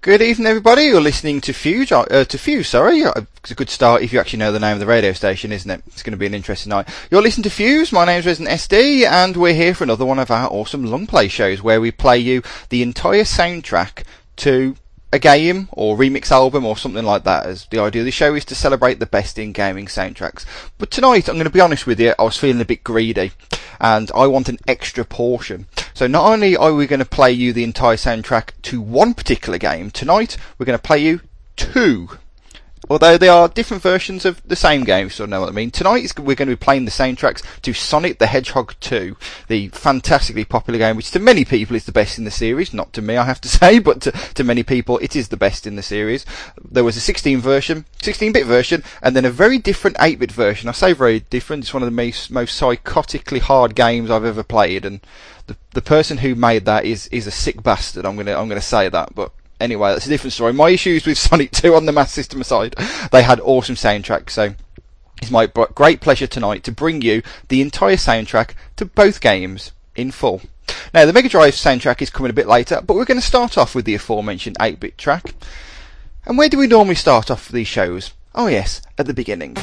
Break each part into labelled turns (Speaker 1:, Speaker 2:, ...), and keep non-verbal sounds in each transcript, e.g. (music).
Speaker 1: Good evening, everybody. You're listening to Fuse. Uh, to Fuse, sorry. Uh, it's a good start if you actually know the name of the radio station, isn't it? It's going to be an interesting night. You're listening to Fuse. My name's Resident SD, and we're here for another one of our awesome long play shows where we play you the entire soundtrack to a game or remix album or something like that as the idea of the show is to celebrate the best in gaming soundtracks. But tonight, I'm going to be honest with you, I was feeling a bit greedy and I want an extra portion. So not only are we going to play you the entire soundtrack to one particular game, tonight we're going to play you two Although they are different versions of the same game, so you know what I mean. Tonight we're going to be playing the soundtracks to Sonic the Hedgehog 2, the fantastically popular game, which to many people is the best in the series. Not to me, I have to (laughs) say, but to, to many people it is the best in the series. There was a 16 version, 16-bit version, and then a very different 8-bit version. I say very different. It's one of the most, most psychotically hard games I've ever played, and the the person who made that is is a sick bastard. I'm gonna I'm gonna say that, but anyway, that's a different story. My issues with (laughs) Sonic 2 on the Master System aside, they had awesome soundtracks, so it's my great pleasure tonight to bring you the entire soundtrack to both games in full. Now, the Mega Drive soundtrack is coming a bit later, but we're going to start off with the aforementioned 8-bit track. And where do we normally start off these shows? Oh yes, at the beginning.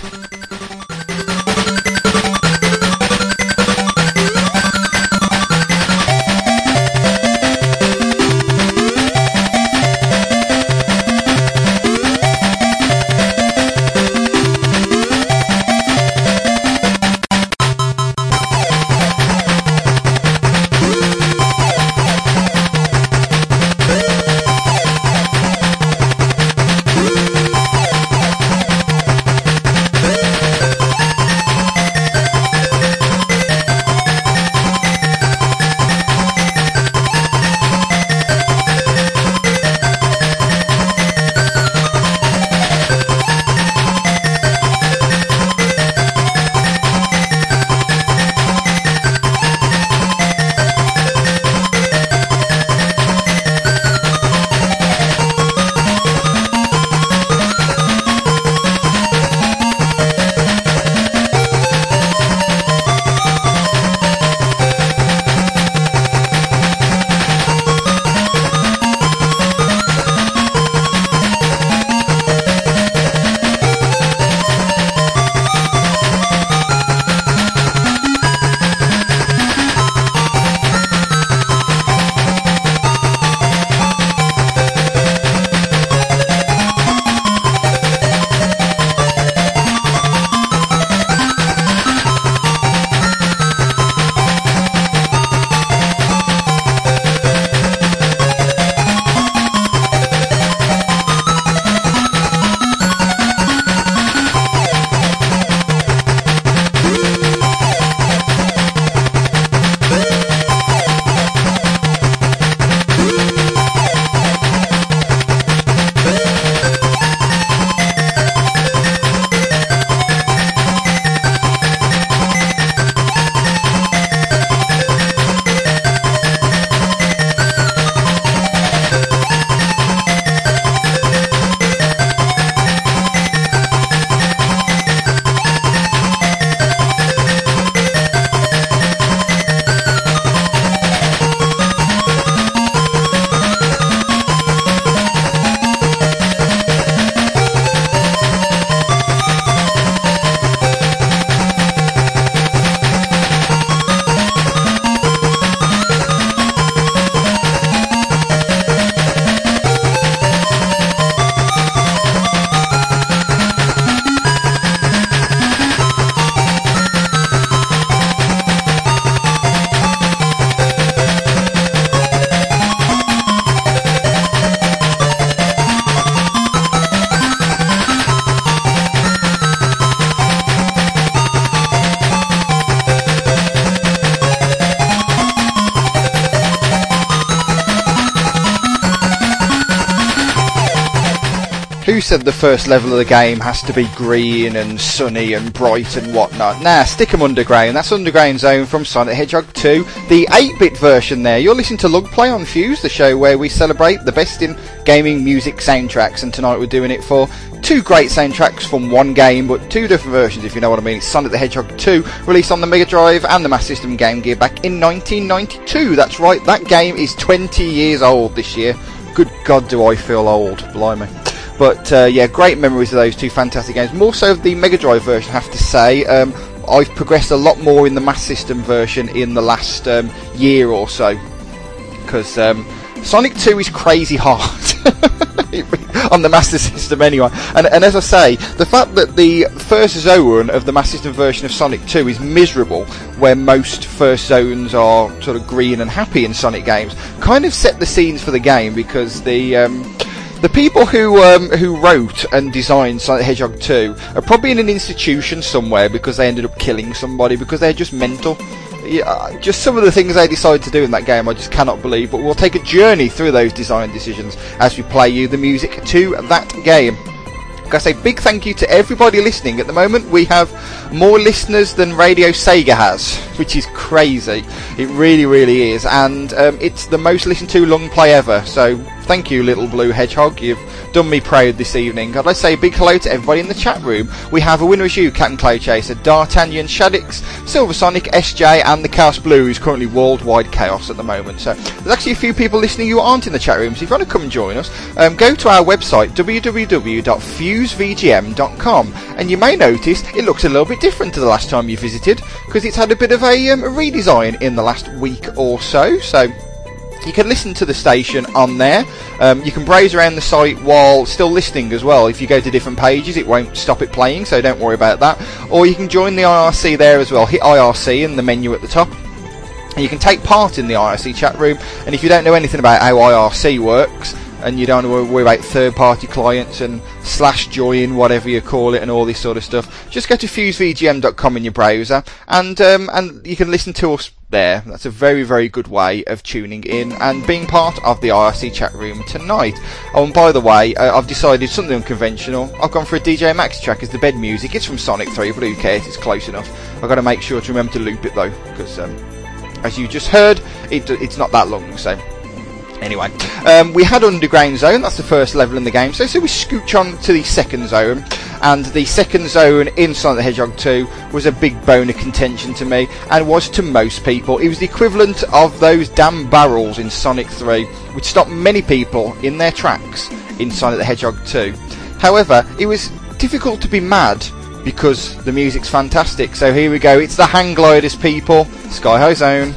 Speaker 1: First level of the game has to be green and sunny and bright and whatnot. Nah, stick 'em underground. That's Underground Zone from Sonic the Hedgehog 2, the 8-bit version there. You're listening to Long Play on Fuse, the show where we celebrate the best in gaming music soundtracks, and tonight we're doing it for two great soundtracks from one game, but two different versions, if you know what I mean. It's Sonic the Hedgehog 2, released on the Mega Drive and the Master System Game Gear back in 1992. That's right, that game is 20 years old this year. good God, do I feel old, blimey. But uh, yeah, great memories of those two fantastic games. More so the Mega Drive version, I have to say. Um, I've progressed a lot more in the Master System version in the last um, year or so because um, Sonic 2 is crazy hard (laughs) on the Master System anyway. And, and, as I say, the fact that the first zone of the Master System version of Sonic 2 is miserable, where most first zones are sort of green and happy in Sonic games, kind of set the scenes for the game because the um, the people who um, who wrote and designed Sonic the Hedgehog 2 are probably in an institution somewhere because they ended up killing somebody because they're just mental. Yeah, just some of the things they decided to do in that game, I just cannot believe. But we'll take a journey through those design decisions as we play you the music to that game. I say big thank you to everybody listening. At the moment, we have more listeners than Radio Sega has, which is crazy. It really, really is, and um, it's the most listened to long play ever. So Thank you, little blue hedgehog. You've done me proud this evening. I'd like to say a big hello to everybody in the chat room. We have a winner as you, Captain Cloud Chaser, D'Artagnan, Shadix, Silver Sonic, SJ, and the Chaos Blue, who's currently worldwide chaos at the moment. So there's actually a few people listening who aren't in the chat room. So if you want to come and join us, um, go to our website www.fusevgm.com, and you may notice it looks a little bit different to the last time you visited because it's had a bit of a, um, a redesign in the last week or so. So you can listen to the station on there. Um, you can browse around the site while still listening as well. If you go to different pages, it won't stop it playing, so don't worry about that. Or you can join the IRC there as well. Hit IRC in the menu at the top. And you can take part in the IRC chat room. And if you don't know anything about how IRC works, and you don't worry about third-party clients and slash join, whatever you call it, and all this sort of stuff. Just go to fusevgm.com in your browser, and um, and you can listen to us there. That's a very, very good way of tuning in and being part of the IRC chat room tonight. Oh, and by the way, uh, I've decided something unconventional. I've gone for a DJ Max track as the bed music. It's from Sonic 3, but who cares? It's close enough. I've got to make sure to remember to loop it though, because um, as you just heard, it, it's not that long, so Anyway, um, we had Underground Zone, that's the first level in the game, so, so we scooch on to the second zone, and the second zone in Sonic the Hedgehog 2 was a big bone of contention to me, and was to most people. It was the equivalent of those damn barrels in Sonic 3, which stopped many people in their tracks in Sonic the Hedgehog 2. However, it was difficult to be mad because the music's fantastic, so here we go, it's the Hang Gliders people, Sky High Zone.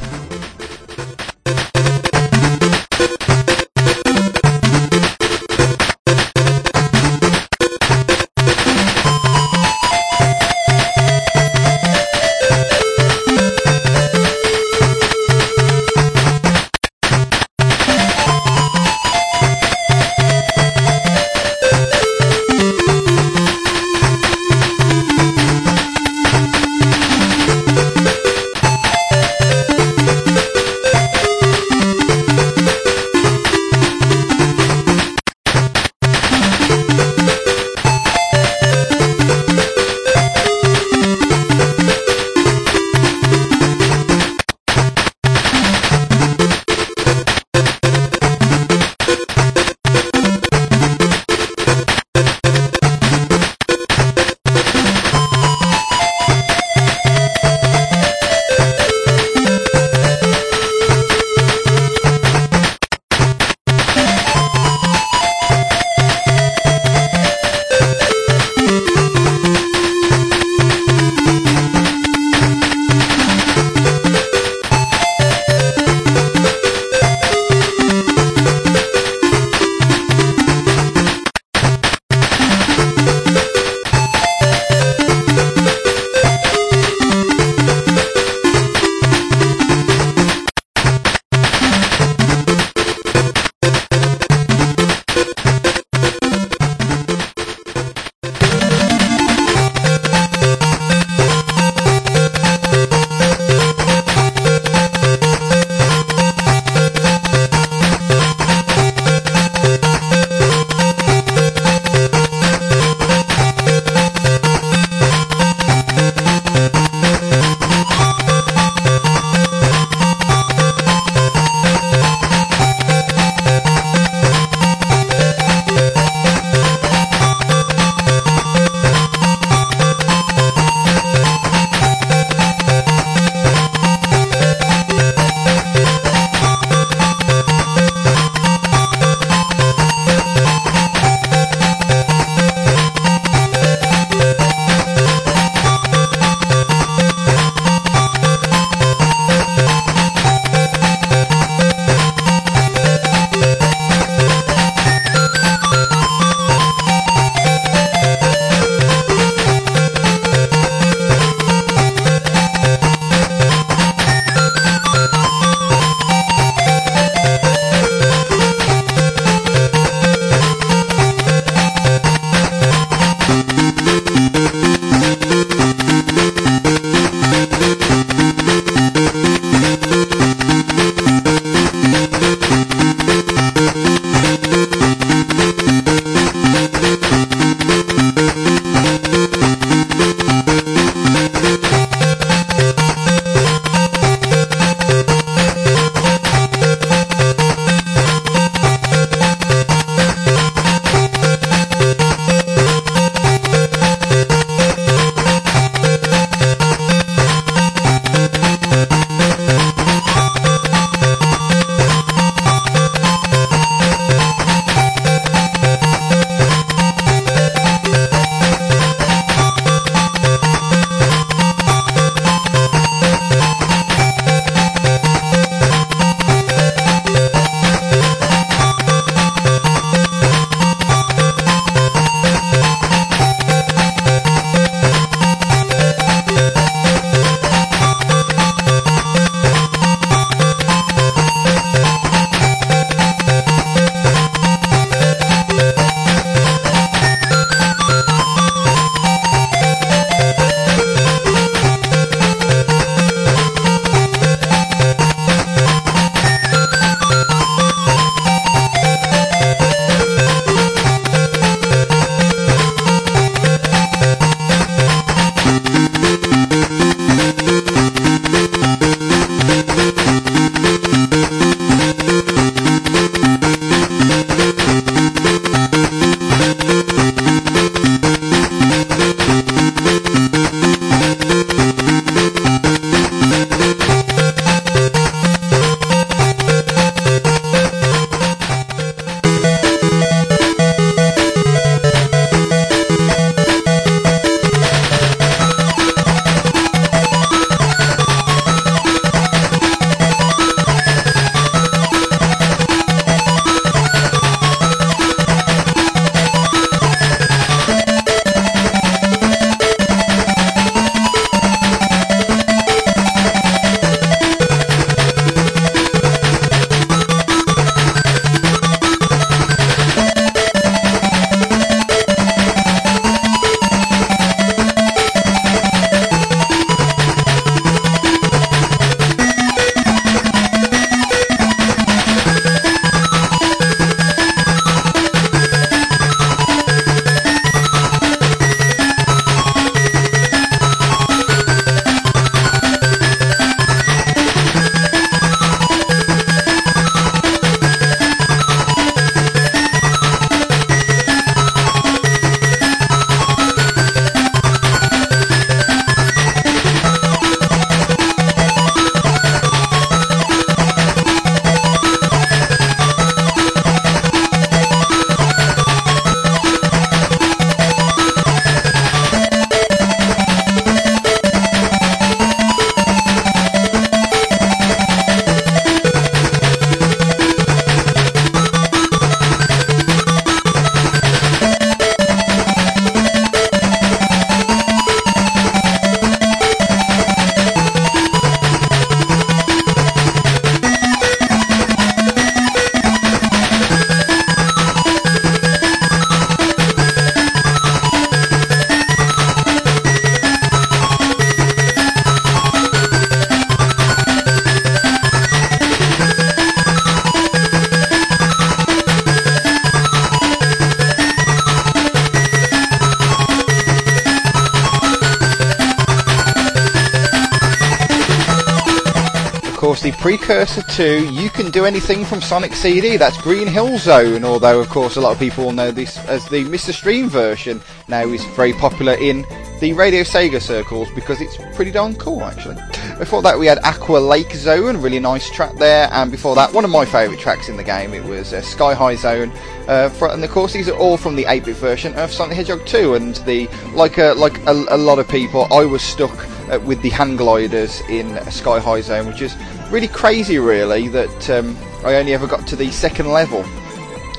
Speaker 1: Can Do Anything from Sonic CD. That's Green Hill Zone, although of course a lot of people will know this as the Mr. Stream version now is very popular in the Radio Sega circles because it's pretty darn cool actually. Before that we had Aqua Lake Zone, really nice track there, and before that one of my favourite tracks in the game, it was uh, Sky High Zone, uh, for, and of course these are all from the 8-bit version of Sonic Hedgehog 2, and the like a, like a, a lot of people, I was stuck uh, with the hang gliders in Sky High Zone, which is really crazy, really, that um, I only ever got to the second level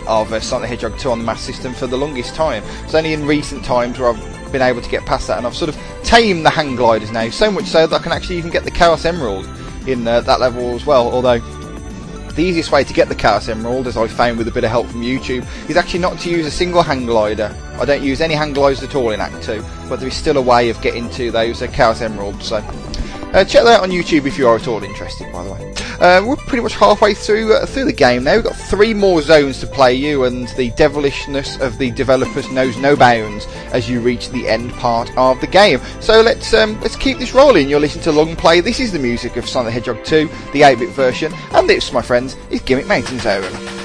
Speaker 1: of uh, Sonic the Hedgehog 2 on the Master System for the longest time. It's only in recent times where I've been able to get past that, and I've sort of tamed the hang gliders now, so much so that I can actually even get the Chaos Emerald in uh, that level as well. Although the easiest way to get the Chaos Emerald, as I found with a bit of help from YouTube, is actually not to use a single hang glider. I don't use any hang gliders at all in Act 2, but there is still a way of getting to those uh, Chaos Emeralds. So uh, check that out on YouTube if you are at all interested, by the way. Uh, we're pretty much halfway through uh, through the game now. We've got three more zones to play you, and the devilishness of the developers knows no bounds as you reach the end part of the game. So let's um, let's keep this rolling. You're listening to Long Play. This is the music of Sonic the Hedgehog 2, the 8-bit version, and this, my friends, is Gimmick Mountain Zone.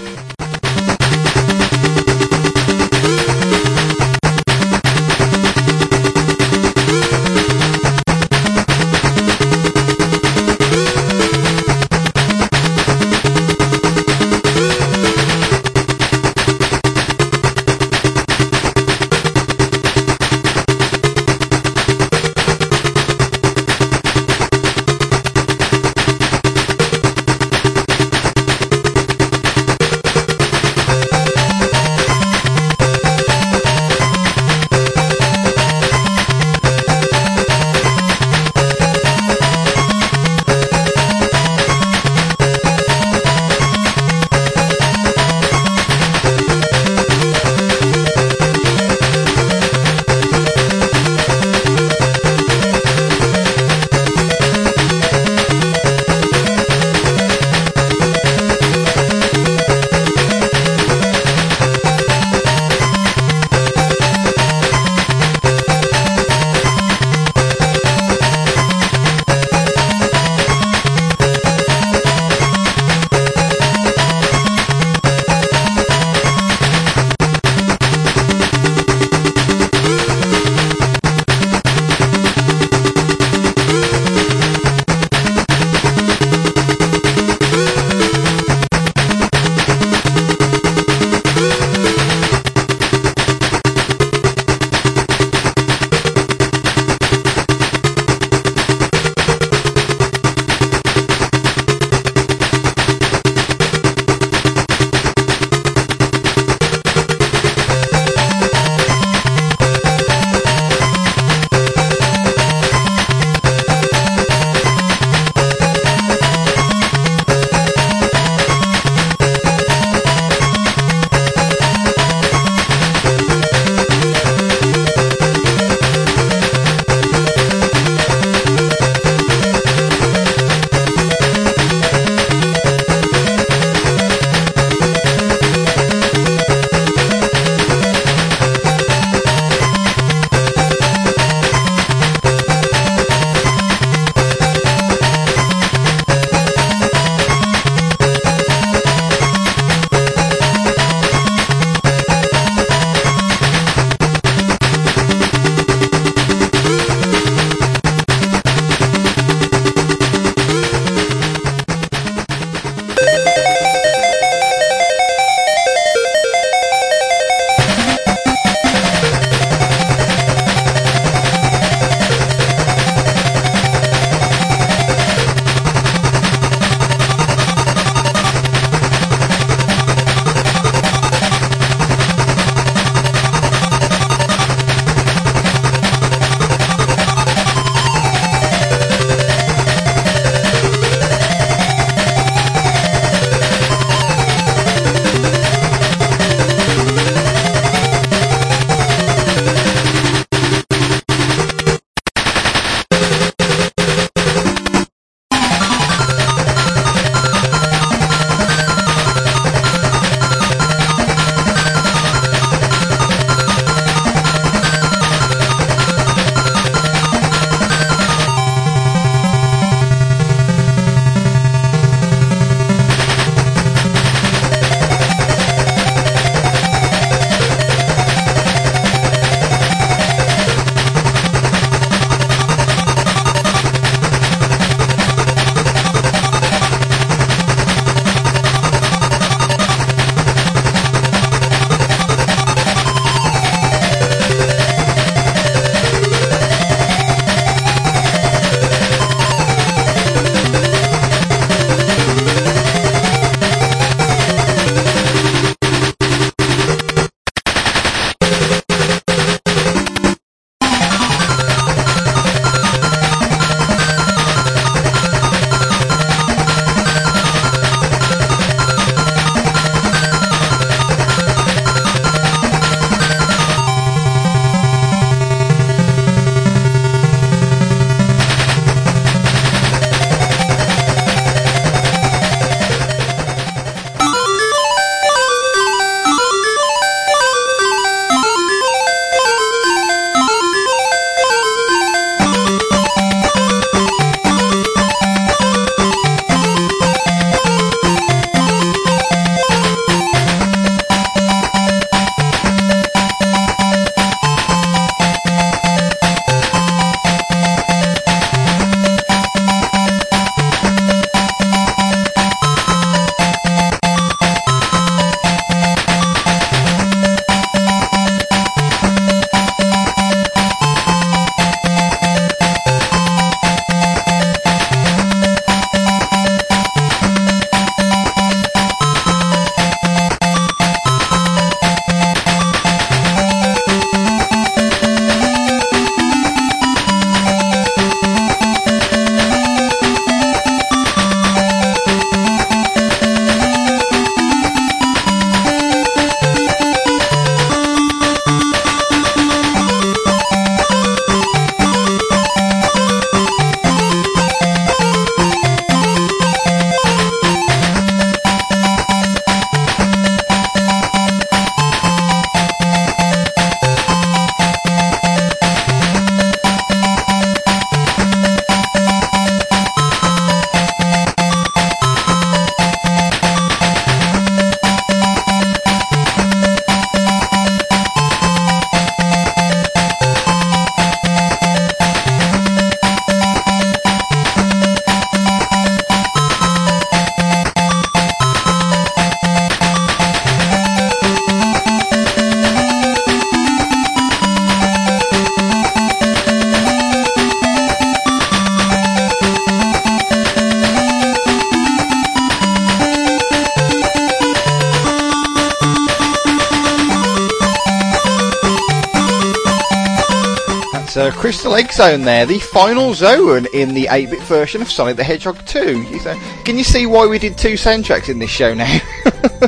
Speaker 1: Zone there, the final zone in the 8-bit version of Sonic the Hedgehog 2. You say, can you see why we did two soundtracks in this show now?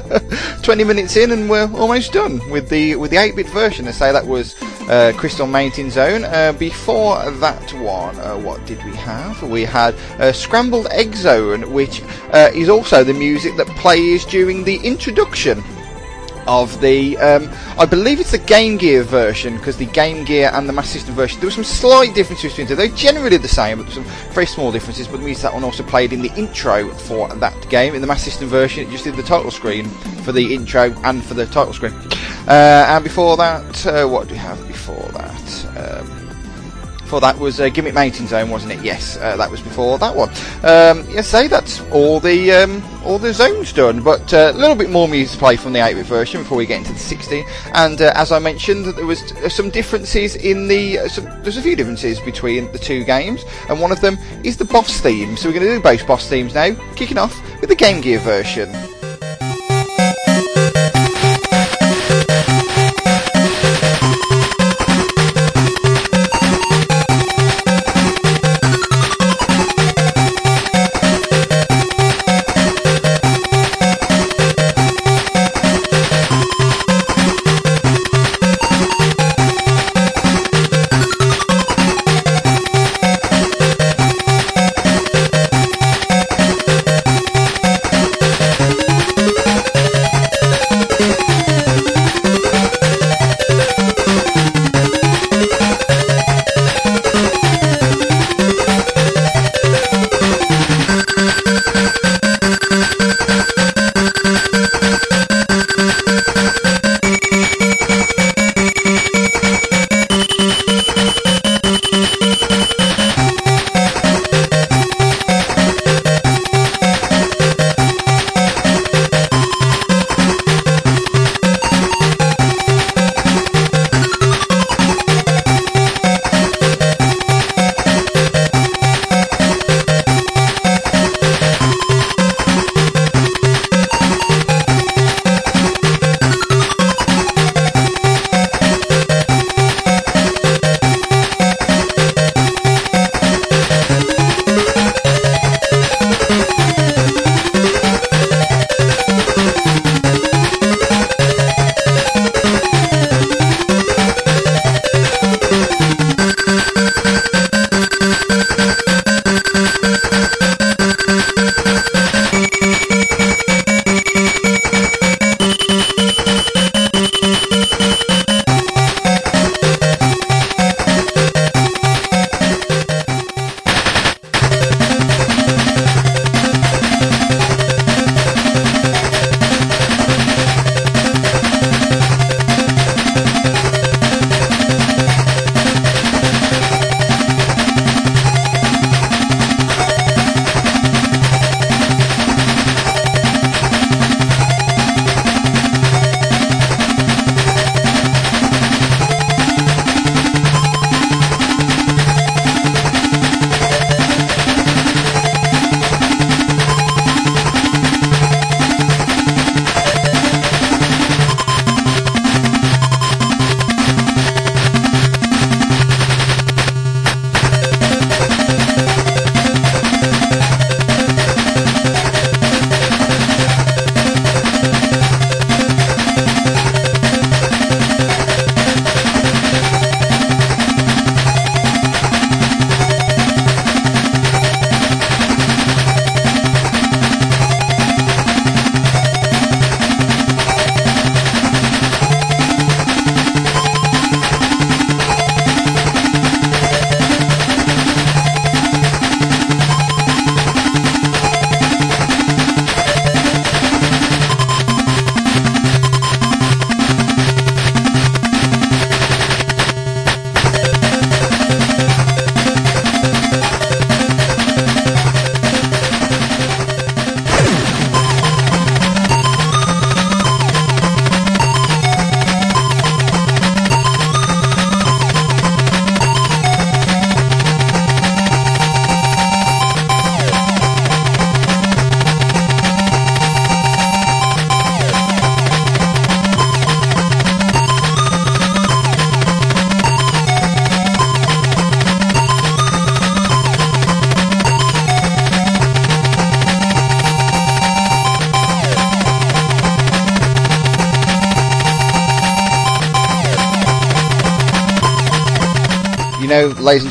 Speaker 1: (laughs) 20 minutes in and we're almost done with the with the 8-bit version. I say that was uh, Crystal Mountain Zone. Uh, before that one, uh, what did we have? We had uh, Scrambled Egg Zone, which uh, is also the music that plays during the introduction of the, um, I believe it's the Game Gear version, because the Game Gear and the Master System version, there were some slight differences between them. They're generally the same, but some very small differences, but the music that one also played in the intro for that game. In the Master System version, it just did the title screen for the intro and for the title screen. Uh, and before that, uh, what do we have before that? Um, before that was uh, Gimmick Mountain Zone, wasn't it? Yes, uh, that was before that one. Um, yes, say that's all the um, all the zones done, but uh, a little bit more music play from the 8-bit version before we get into the 16. And uh, as I mentioned, there was uh, some differences in the uh, some, there's a few differences between the two games, and one of them is the boss theme. So we're going to do both boss themes now, kicking off with the Game Gear version.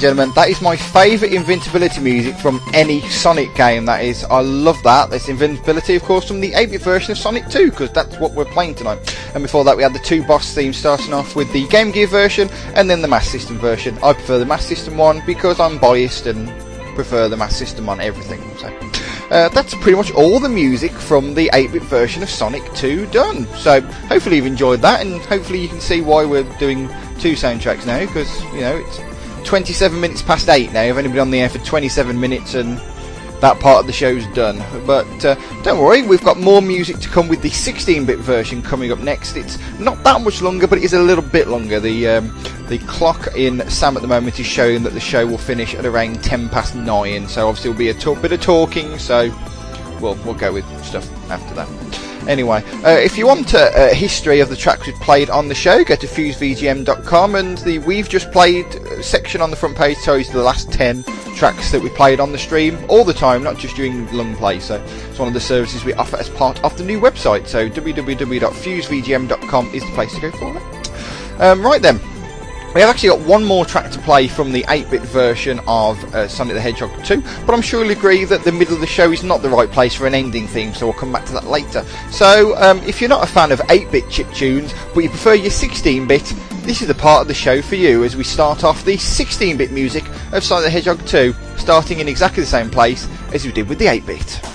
Speaker 1: Gentlemen, that is my favourite invincibility music from any Sonic game. That is, I love that. This invincibility, of course, from the 8-bit version of Sonic 2, because that's what we're playing tonight. And before that, we had the two boss themes, starting off with the Game Gear version and then the Master System version. I prefer the Master System one because I'm biased and prefer the Master System on everything. So. Uh, that's pretty much all the music from the 8-bit version of Sonic 2 done. So hopefully you've enjoyed that, and hopefully you can see why we're doing two soundtracks now, because you know it's 27 minutes past 8 now. I've only been on the air for 27 minutes, and that part of the show's done. But uh, don't worry, we've got more music to come with the 16-bit version coming up next. It's not that much longer, but it is a little bit longer. The um, the clock in Sam at the moment is showing that the show will finish at around 10 past 9, so obviously there'll be a bit of talking, so we'll, we'll go with stuff after that. Anyway, uh, if you want a, a, history of the tracks we've played on the show, go to fusevgm.com and the We've Just Played section on the front page tells you the last 10 tracks that we played on the stream all the time, not just during long play. So it's one of the services we offer as part of the new website. So www.fusevgm.com is the place to go for that. Um, right then, we have actually got one more track to play from the 8-bit version of uh, Sonic the Hedgehog 2, but I'm sure you'll agree that the middle of the show is not the right place for an ending theme, so we'll come back to that later. So, um, if you're not a fan of 8-bit chip tunes, but you prefer your 16-bit, this is the part of the show for you as we start off the 16-bit music of Sonic the Hedgehog 2, starting in exactly the same place as we did with the 8-bit.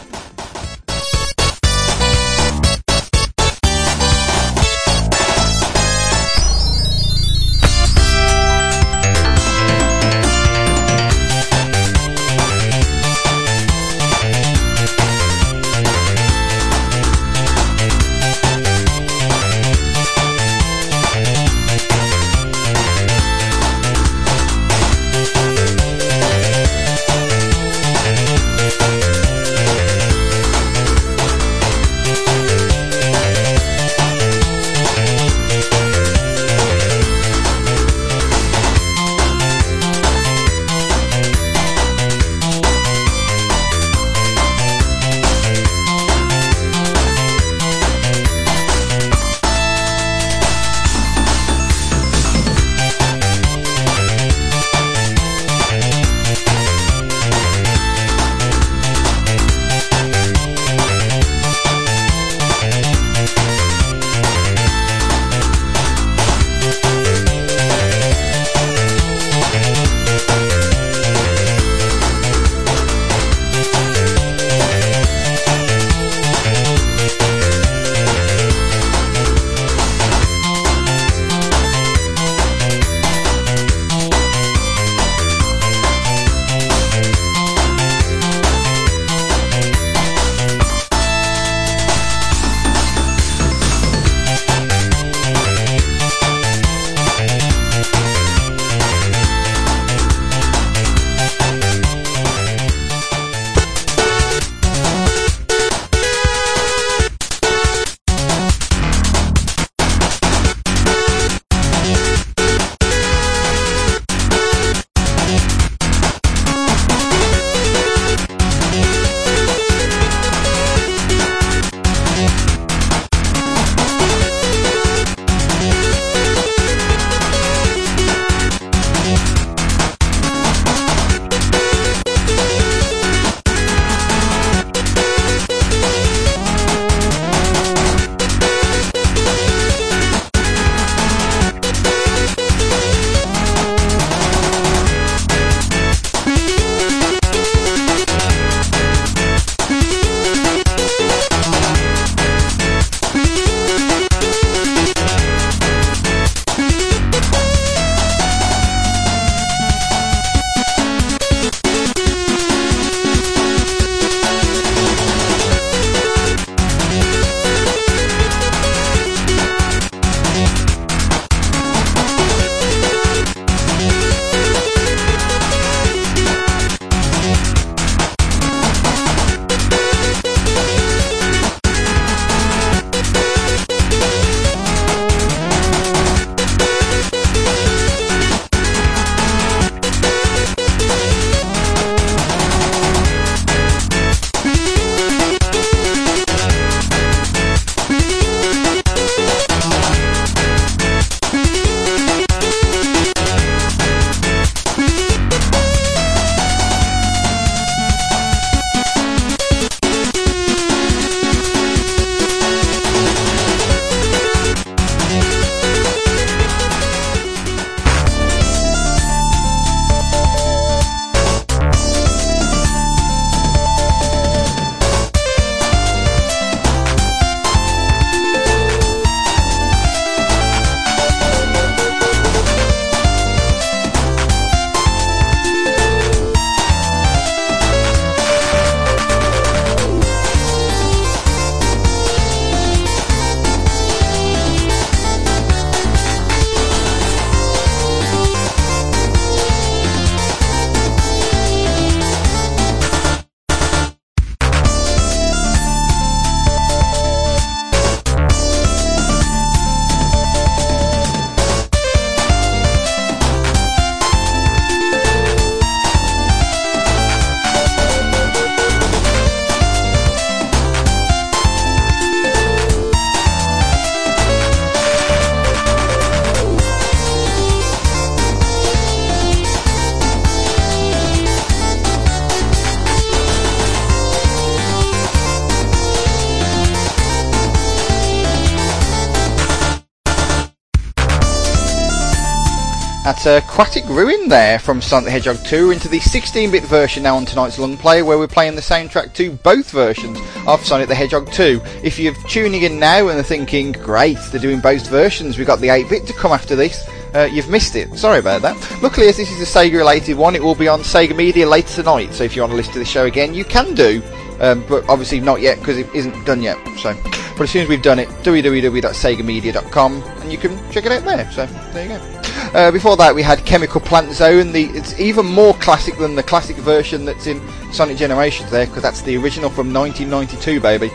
Speaker 1: That's Aquatic Ruin there from Sonic the Hedgehog 2 into the 16-bit version now on tonight's Long Play where we're playing the soundtrack to both versions of Sonic the Hedgehog 2. If you're tuning in now and are thinking, great, they're doing both versions, we've got the 8-bit to come after this, uh, you've missed it. Sorry about that. Luckily, as this is a Sega related one, it will be on Sega Media later tonight, so if you want to listen to the show again, you can do. Um, but obviously not yet because it isn't done yet. So, but as soon as we've done it, www.segamedia.com, and you can check it out there. So there you go. Uh, before that, we had Chemical Plant Zone. The it's even more classic than the classic version that's in Sonic Generations there, because that's the original from 1992, baby.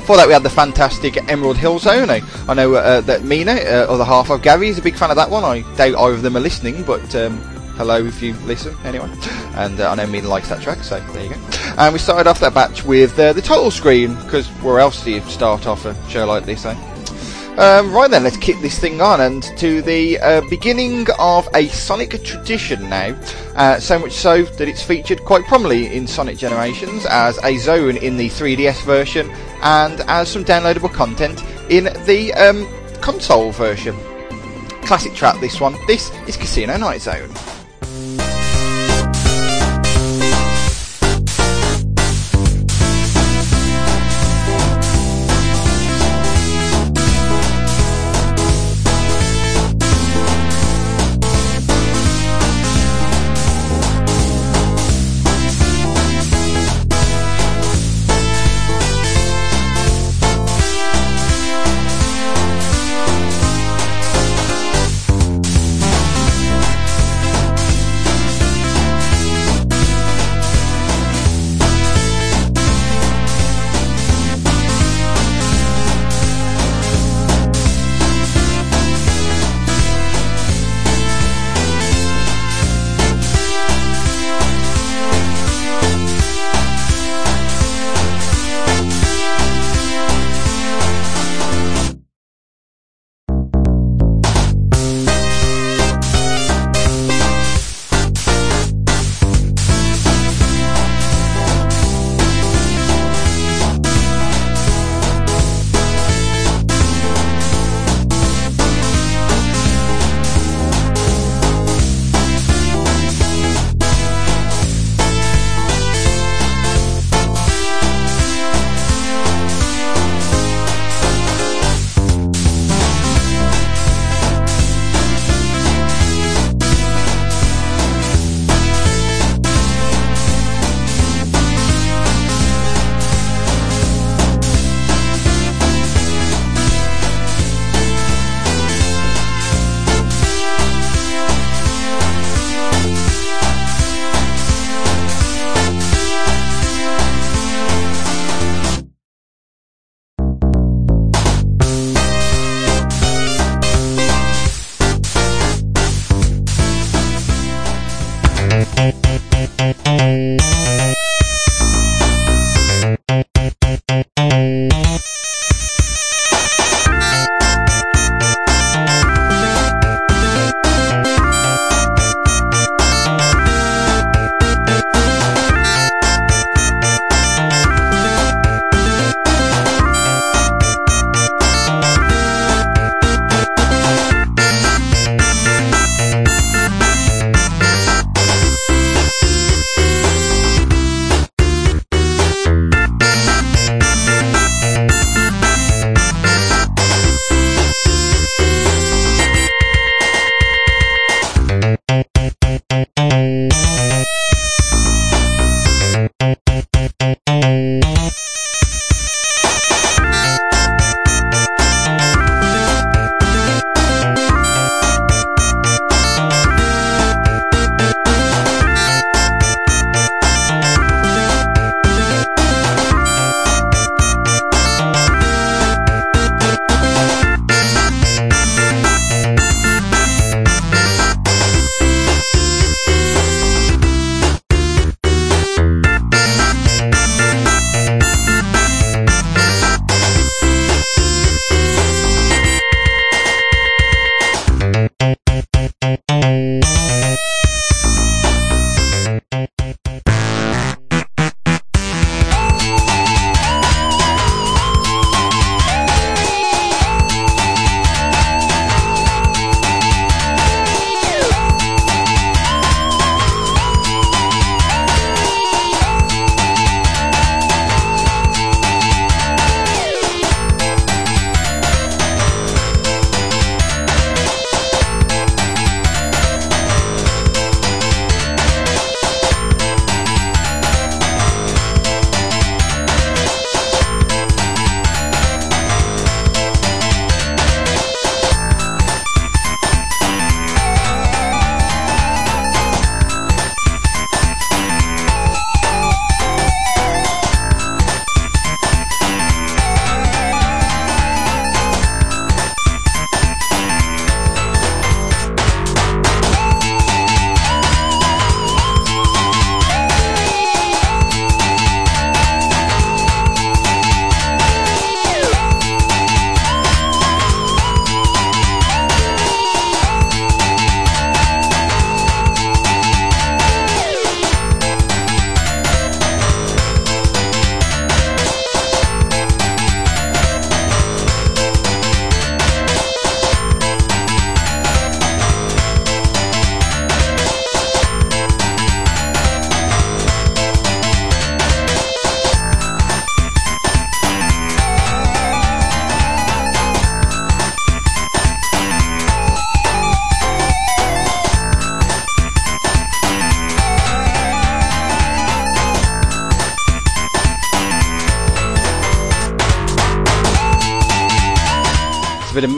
Speaker 1: Before that, we had the fantastic Emerald Hill Zone. I know uh, that Mina, uh, other half of Gary, is a big fan of that one. I doubt either of them are listening, but um, hello if you listen anyway. And uh, I know Mina likes that track, so there you go. And we started off that batch with uh, the title screen, because where else do you start off a show like this, eh? Um, right then, let's kick this thing on and to the uh, beginning of a Sonic tradition now. Uh, so much so that it's featured quite prominently in Sonic Generations as a zone in the 3DS version and as some downloadable content in the um, console version. Classic track, this one. This is Casino Night Zone.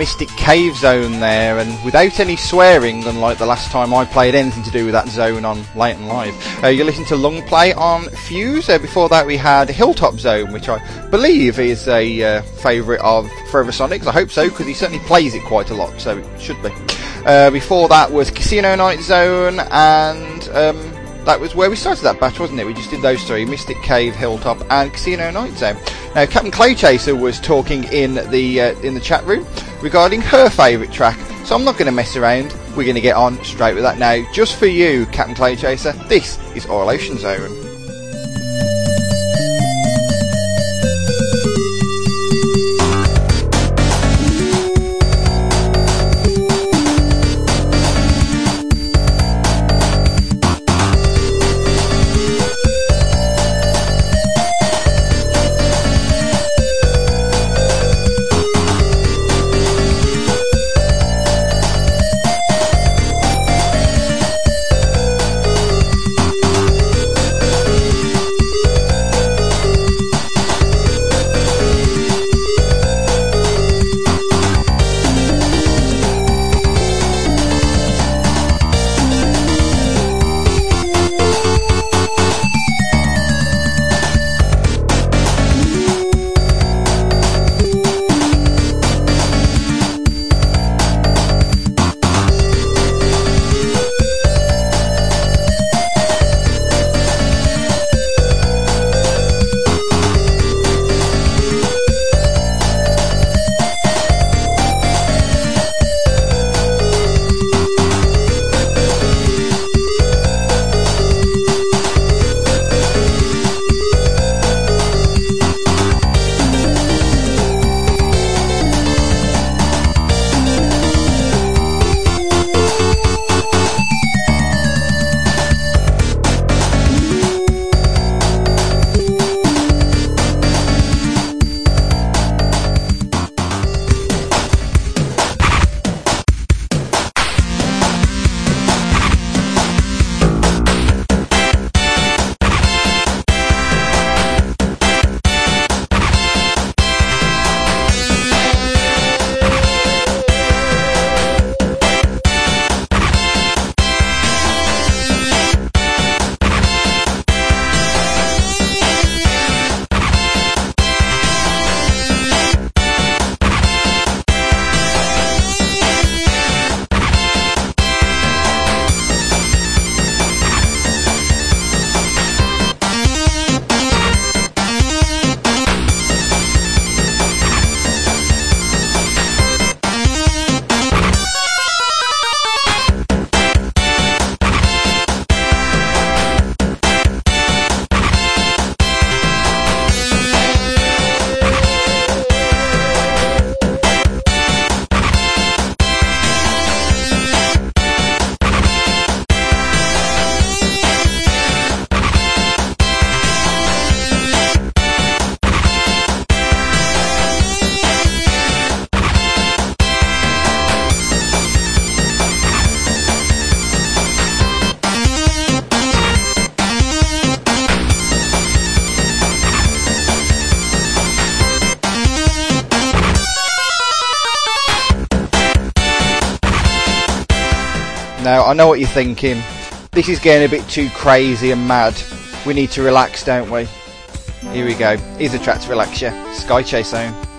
Speaker 1: Mystic Cave Zone there, and without any swearing, unlike the last time I played anything to do with that zone on Late and Live. Uh, you listen to Long Play on Fuse. Uh, before that, we had Hilltop Zone, which I believe is a uh, favourite of Forever Sonics. I hope so, because he certainly plays it quite a lot, so it should be. Uh, before that was Casino Night Zone, and um, that was where we started that batch, wasn't it? We just did those three: Mystic Cave, Hilltop, and Casino Night Zone. Now, Captain Clay Chaser was talking in the uh, in the chat room regarding her favourite track, so I'm not going to mess around. We're going to get on straight with that now. Just for you, Captain Clay Chaser. This is Ocean Zone. I know what you're thinking. This is getting a bit too crazy and mad. We need to relax, don't we? Here we go. Here's a track to relax you. Sky Chase Zone.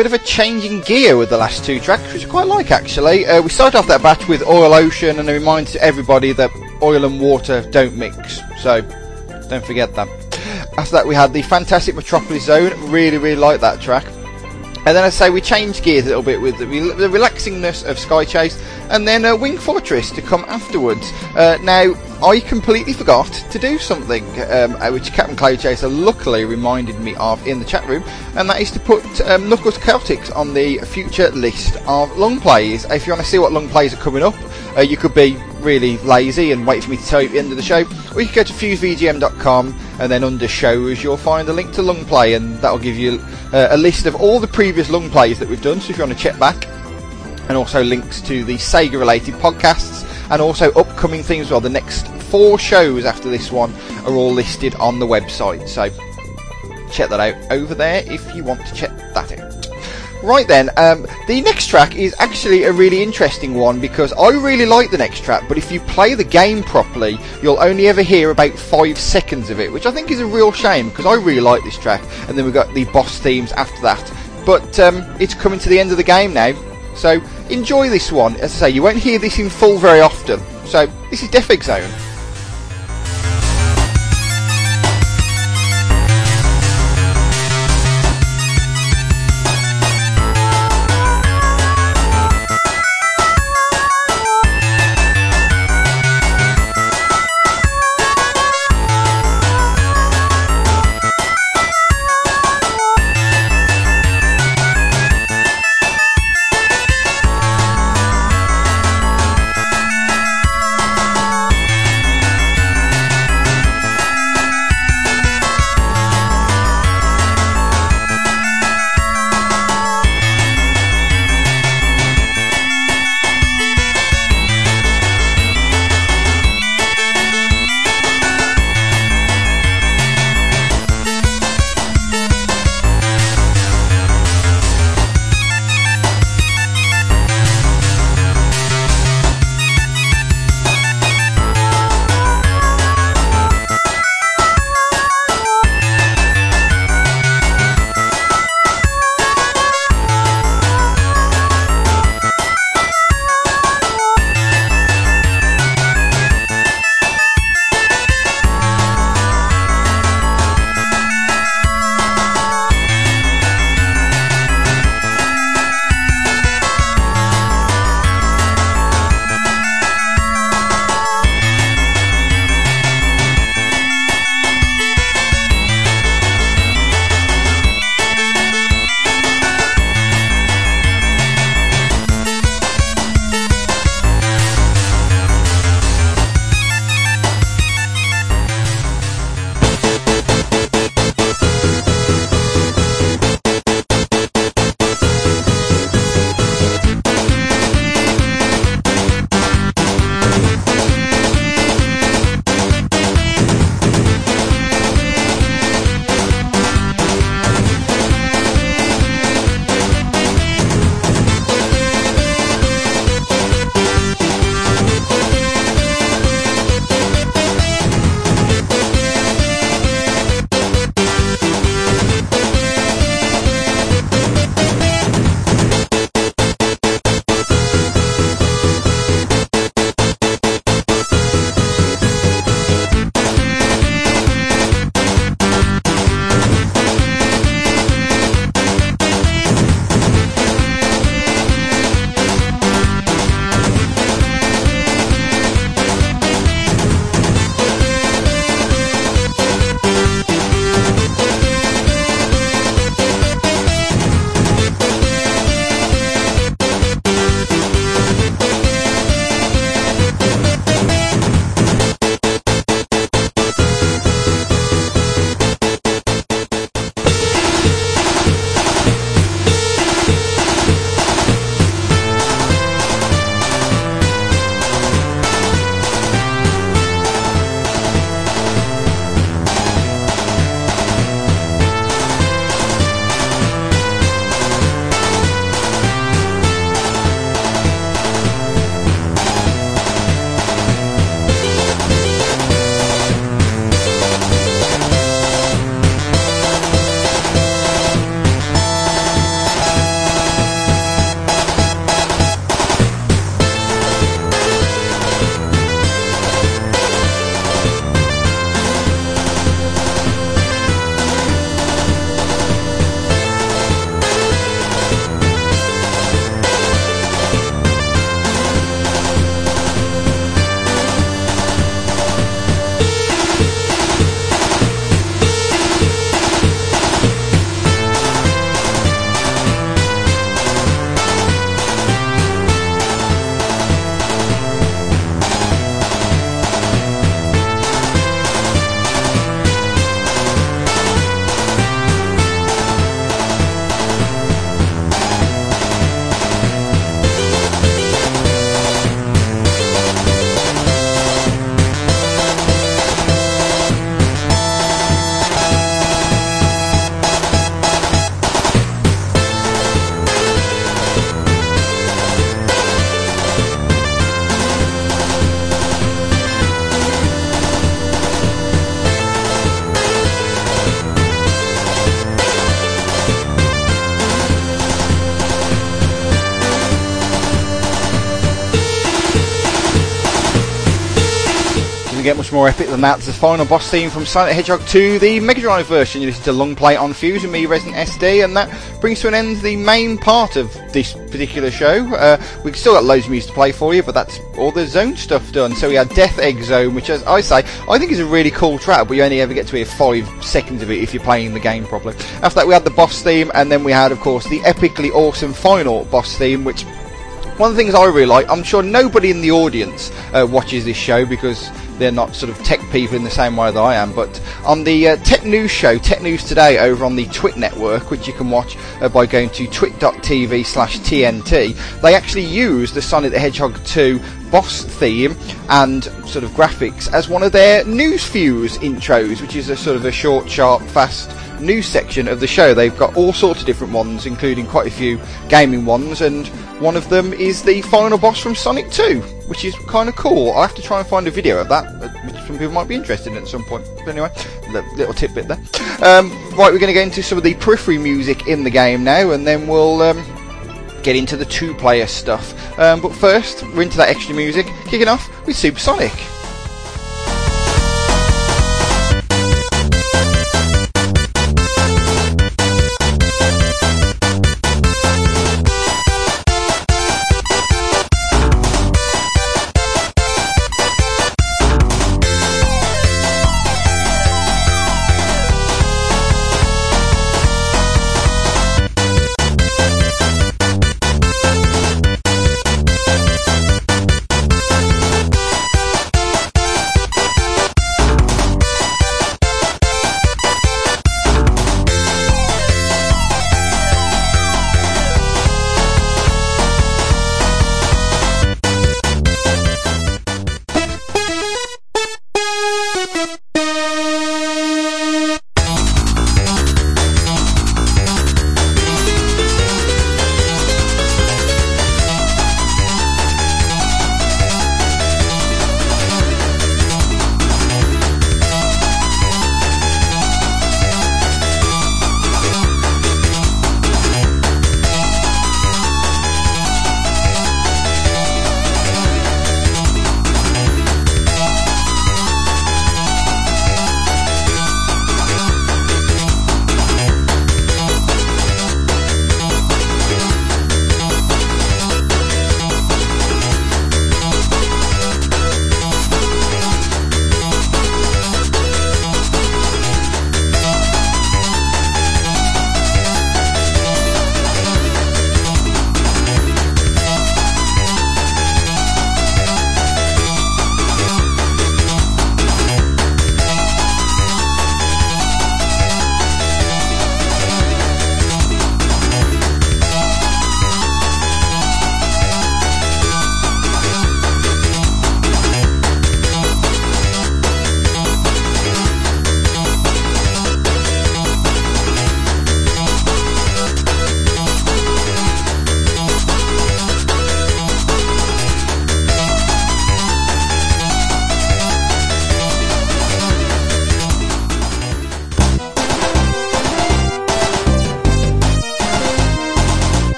Speaker 1: Bit of a changing gear with the last two tracks, which I quite like actually. Uh, we started off that batch with Oil Ocean, and a reminder to everybody that oil and water don't mix. So don't forget that. After that, we had the fantastic Metropolis Zone. Really, really like that track. And then I say we changed gears a little bit with the, the relaxingness of Sky Chase, and then uh, Wing Fortress to come afterwards. Uh, now I completely forgot to do something, um, uh, which Captain Cloud Chaser luckily reminded me of in the chat room, and that is to put um, Knuckles Chaotix on the future list of long plays. If you want to see what long plays are coming up, uh, you could be really lazy and wait for me to tell you at the end of the show, or you can go to fusevgm.com and then under shows you'll find a link to long play, and that'll give you uh, a list of all the previous long plays that we've done. So if you want to check back, and also links to the Sega related podcasts, and also upcoming things. Well, the next four shows after this one are all listed on the website. So check that out over there if you want to check that out. Right then, um, the next track is actually a really interesting one because I really like the next track, but if you play the game properly, you'll only ever hear about five seconds of it, which I think is a real shame because I really like this track. And then we've got the boss themes after that. But um, it's coming to the end of the game now, so enjoy this one. As I say, you won't hear this in full very often. So this is Death Zone. Get much more epic than that. It's the final boss theme from the Hedgehog 2, the Mega Drive version. You listen to Long Play on Fuse with me, Resident SD, and that brings to an end the main part of this particular show. Uh, we've still got loads of music to play for you, but that's all the zone stuff done. So we had Death Egg Zone, which, as I say, I think is a really cool track, but you only ever get to hear five seconds of it if you're playing the game properly. After that, we had the boss theme, and then we had, of course, the epically awesome final boss theme, which one of the things I really like, I'm sure nobody in the audience uh, watches this show because they're not sort of tech people in the same way that I am. But on the uh, Tech News show, Tech News Today, over on the Twit network, which you can watch uh, by going to twit.tv slash TNT, they actually use the Sonic the Hedgehog 2 boss theme and sort of graphics as one of their news fuse intros, which is a sort of a short, sharp, fast news section of the show. They've got all sorts of different ones, including quite a few gaming ones, and one of them is the final boss from Sonic 2, which is kind of cool. I'll have to try and find a video of that, which some people might be interested in at some point. But anyway, little tidbit there. Um, right, we're going to get into some of the periphery music in the game now, and then we'll. Um, get into the two-player stuff. Um, but first, we're into that extra music, kicking off with Supersonic.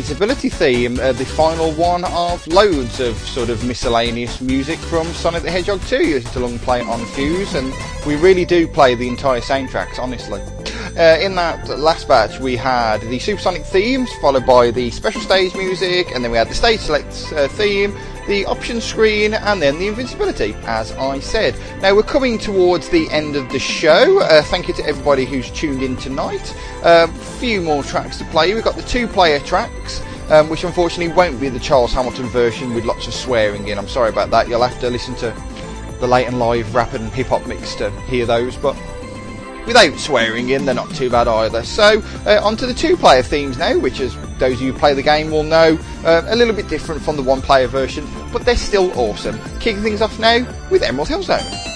Speaker 1: Invincibility theme, uh, the final one of loads of sort of miscellaneous music from Sonic the Hedgehog 2. You used to long play on Fuse, and we really do play the entire soundtracks, honestly. Uh, in that last batch, we had the Supersonic themes, followed by the special stage music, and then we had the stage select uh, theme, the option screen, and then the invincibility, as I said. Now we're coming towards the end of the show. Uh, thank you to everybody who's tuned in tonight. A um, few more tracks to play. We've got the two-player tracks. Um, which unfortunately won't be the Charles Hamilton version with lots of swearing in. I'm sorry about that. You'll have to listen to the late and live rap and hip hop mix to hear those. But without swearing in, they're not too bad either. So, uh, onto the two player themes now, which, as those of you who play the game will know, uh, a little bit different from the one player version, but they're still awesome. Kicking things off now with Emerald Hill Zone.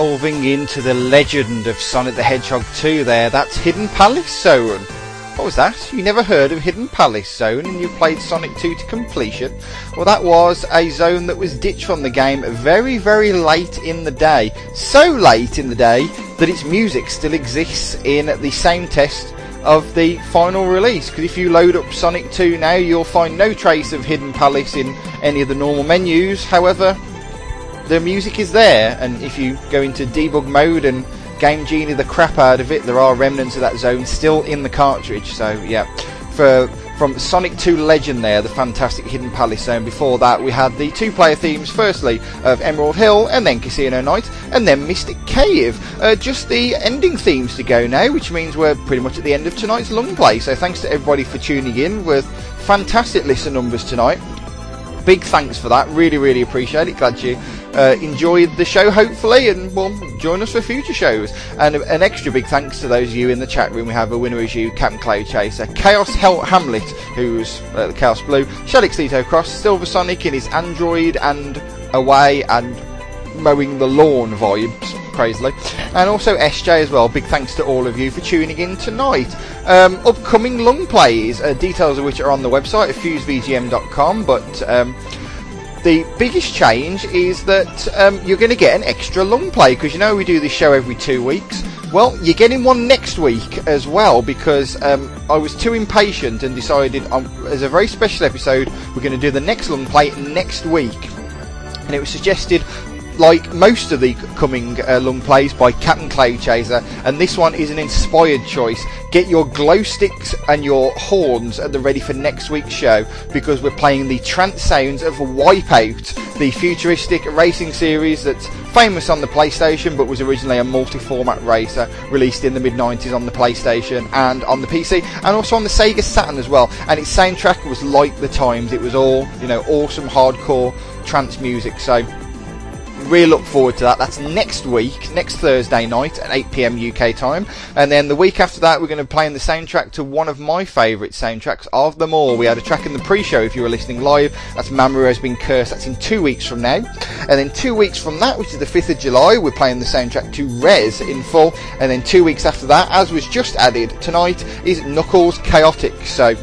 Speaker 1: Delving into the legend of Sonic the Hedgehog 2 there. That's Hidden Palace Zone. What was that? You never heard of Hidden Palace Zone and you played Sonic 2 to completion? Well, that was a zone that was ditched from the game very, very late in the day. So late in the day that its music still exists in the same test of the final release. Because if you load up Sonic 2 now, you'll find no trace of Hidden Palace in any of the normal menus. However, the music is there, and if you go into debug mode and Game Genie the crap out of it, there are remnants of that zone still in the cartridge. So yeah, for from Sonic 2 Legend there, the fantastic Hidden Palace zone. Before that, we had the two-player themes, firstly of Emerald Hill, and then Casino Night, and then Mystic Cave. Uh, just the ending themes to go now, which means we're pretty much at the end of tonight's long play. So thanks to everybody for tuning in with fantastic listener numbers tonight. Big thanks for that. Really, really appreciate it. Glad you uh, enjoyed the show, hopefully, and will join us for future shows. And an extra big thanks to those of you in the chat room. We have a winner as you, Captain Cloud Chaser, Chaos Hel- Hamlet, who's uh, the Chaos Blue, Shelix Lito Cross, Silver Sonic in his Android and away and mowing the lawn vibes crazily, and also SJ as well. Big thanks to all of you for tuning in tonight. Um, upcoming long plays, uh, details of which are on the website at fusevgm.com, but um, the biggest change is that um, you're going to get an extra long play because you know we do this show every two weeks. Well, you're getting one next week as well because um, I was too impatient and decided um, as a very special episode we're going to do the next long play next week. And it was suggested like most of the coming uh, long plays by Captain Clay Chaser, and this one is an inspired choice. Get your glow sticks and your horns at the ready for next week's show because we're playing the trance sounds of Wipeout, the futuristic racing series that's famous on the PlayStation but was originally a multi-format racer released in the mid 90s on the PlayStation and on the PC and also on the Sega Saturn as well. And its soundtrack was like the times; it was all you know, awesome hardcore trance music. So really look forward to that. That's next week, next Thursday night at 8 pm UK time. And then the week after that, we're going to play in the soundtrack to one of my favourite soundtracks of them all. We had a track in the pre show if you were listening live. That's Mamoru Has Been Cursed. That's in two weeks from now. And then two weeks from that, which is the 5th of July, we're playing the soundtrack to Rez in full. And then two weeks after that, as was just added tonight, is Knuckles Chaotix. So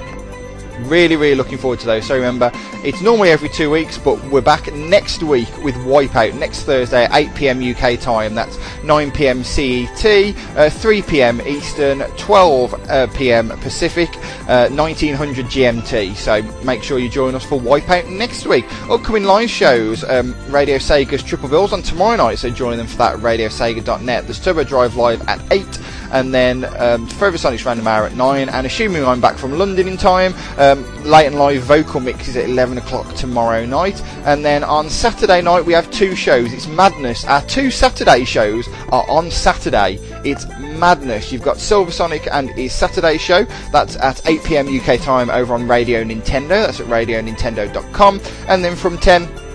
Speaker 1: Really, really looking forward to those. So remember, it's normally every two weeks, but we're back next week with Wipeout next Thursday at 8 pm UK time. That's 9 pm CET, uh, 3 pm Eastern, 12 uh, pm Pacific, uh, 1900 GMT. So make sure you join us for Wipeout next week. Upcoming live shows, um, Radio Sega's Triple Bills on tomorrow night, so join them for that at radiosega.net. There's Turbo Drive Live at 8 and then um, Forever Sonic's Random Hour at 9, and assuming I'm back from London in time, um, late and live vocal mix is at 11 o'clock tomorrow night, and then on Saturday night we have two shows. It's madness. Our two Saturday shows are on Saturday. It's madness. You've got Silver Sonic and his Saturday show. That's at 8 pm UK time over on Radio Nintendo. That's at radionintendo.com, and then from 10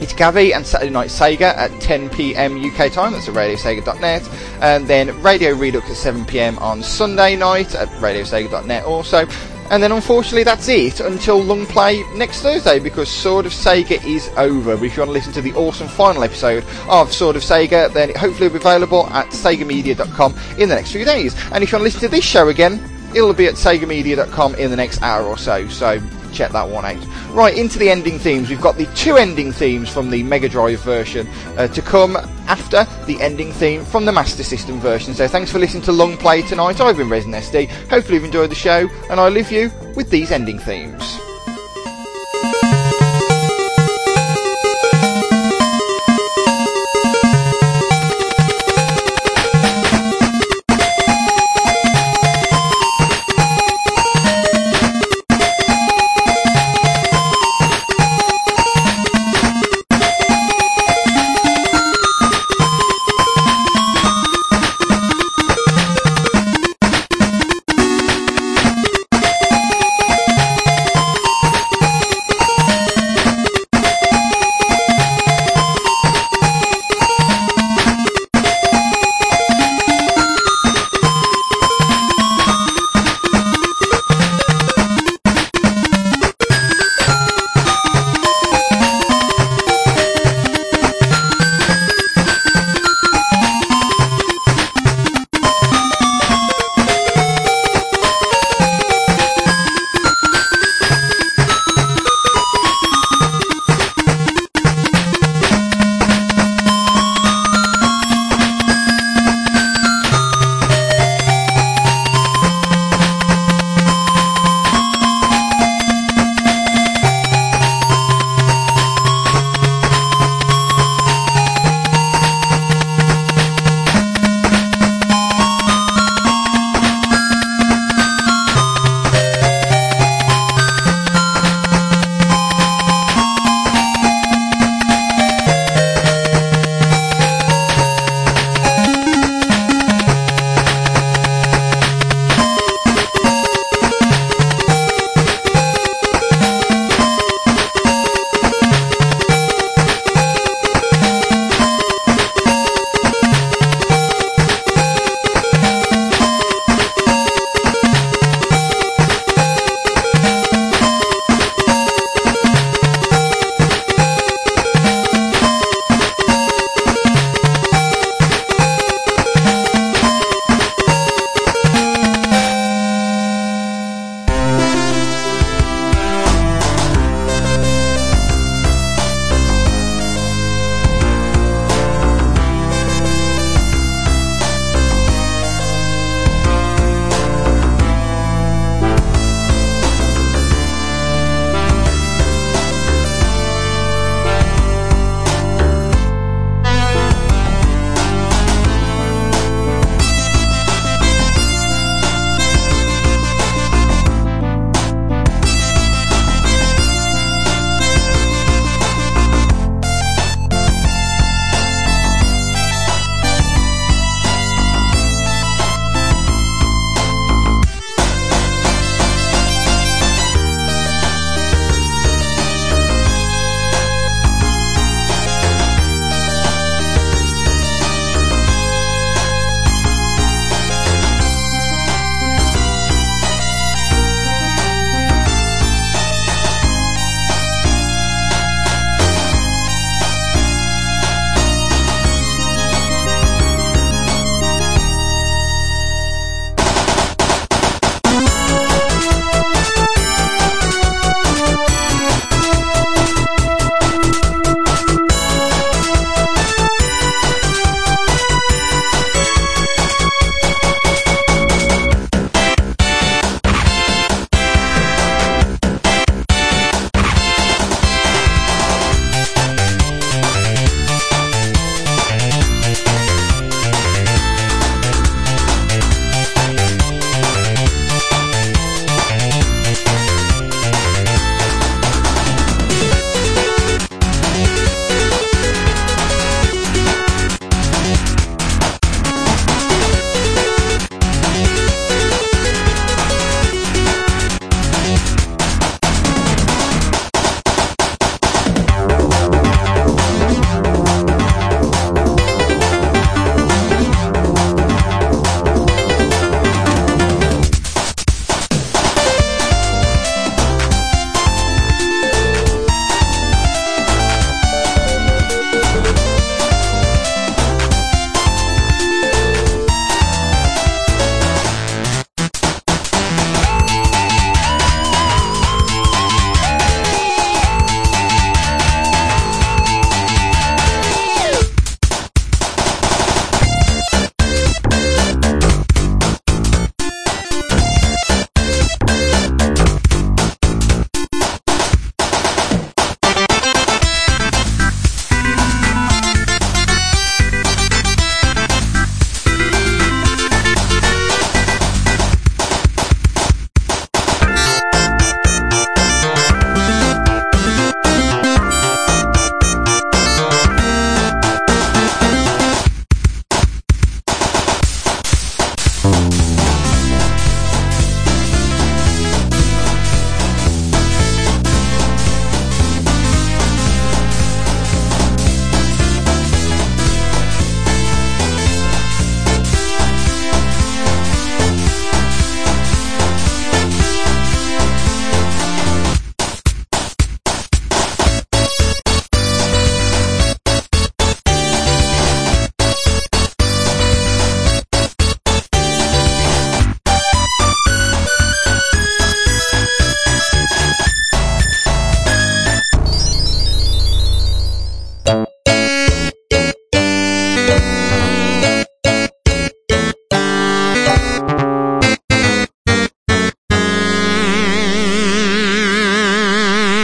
Speaker 1: it's Gavi and Saturday Night Sega at 10pm UK time, that's at radiosega.net, and then Radio Redux at 7pm on Sunday night at radiosega.net also. And then unfortunately that's it until long play next Thursday because Sword of Sega is over. But if you want to listen to the awesome final episode of Sword of Sega, then it hopefully will be available at segamedia.com in the next few days. And if you want to listen to this show again, it'll be at segamedia.com in the next hour or so. So check that one out. Right, into the ending themes. We've got the two ending themes from the Mega Drive version uh, to come after the ending theme from the Master System version. So thanks for listening to Long Play tonight. I've been Resin SD. Hopefully you've enjoyed the show, and I leave you with these ending themes.